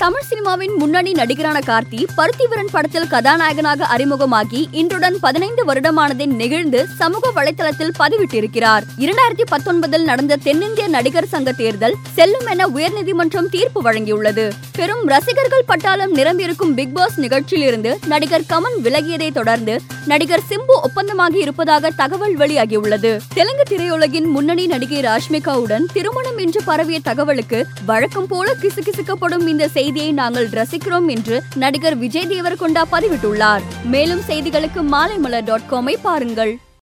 தமிழ் சினிமாவின் முன்னணி நடிகரான கார்த்தி பருத்திவரன் படத்தில் கதாநாயகனாக அறிமுகமாகி இன்றுடன் பதினைந்து வருடமானதை நெகிழ்ந்து சமூக வலைதளத்தில் பதிவிட்டிருக்கிறார். இரண்டாயிரத்தி பத்தொன்பதில் நடந்த தென்னிந்திய நடிகர் சங்க தேர்தல் செல்லும் என உயர்நீதிமன்றம் தீர்ப்பு வழங்கியுள்ளது. பெரும் ரசிகர்கள் பட்டாளம் நிரம்பியிருக்கும் பிக் பாஸ் நிகழ்ச்சியிலிருந்து நடிகர் கமன் விலகியதை தொடர்ந்து நடிகர் சிம்பு ஒப்பந்தமாகி இருப்பதாக தகவல் வெளியாகியுள்ளது. தெலுங்கு திரையுலகின் முன்னணி நடிகை ராஷ்மிகாவுடன் திருமணம் என்று பரவிய தகவலுக்கு வழக்கம் போல கிசுகிசுக்கப்படும் இந்த செய்தி செய்தியை நாங்கள் ரசிக்கிறோம் என்று நடிகர் விஜய் தேவரகொண்டா பதிவிட்டுள்ளார். மேலும் செய்திகளுக்கு மாலைமலர் டாட் காமை பாருங்கள்.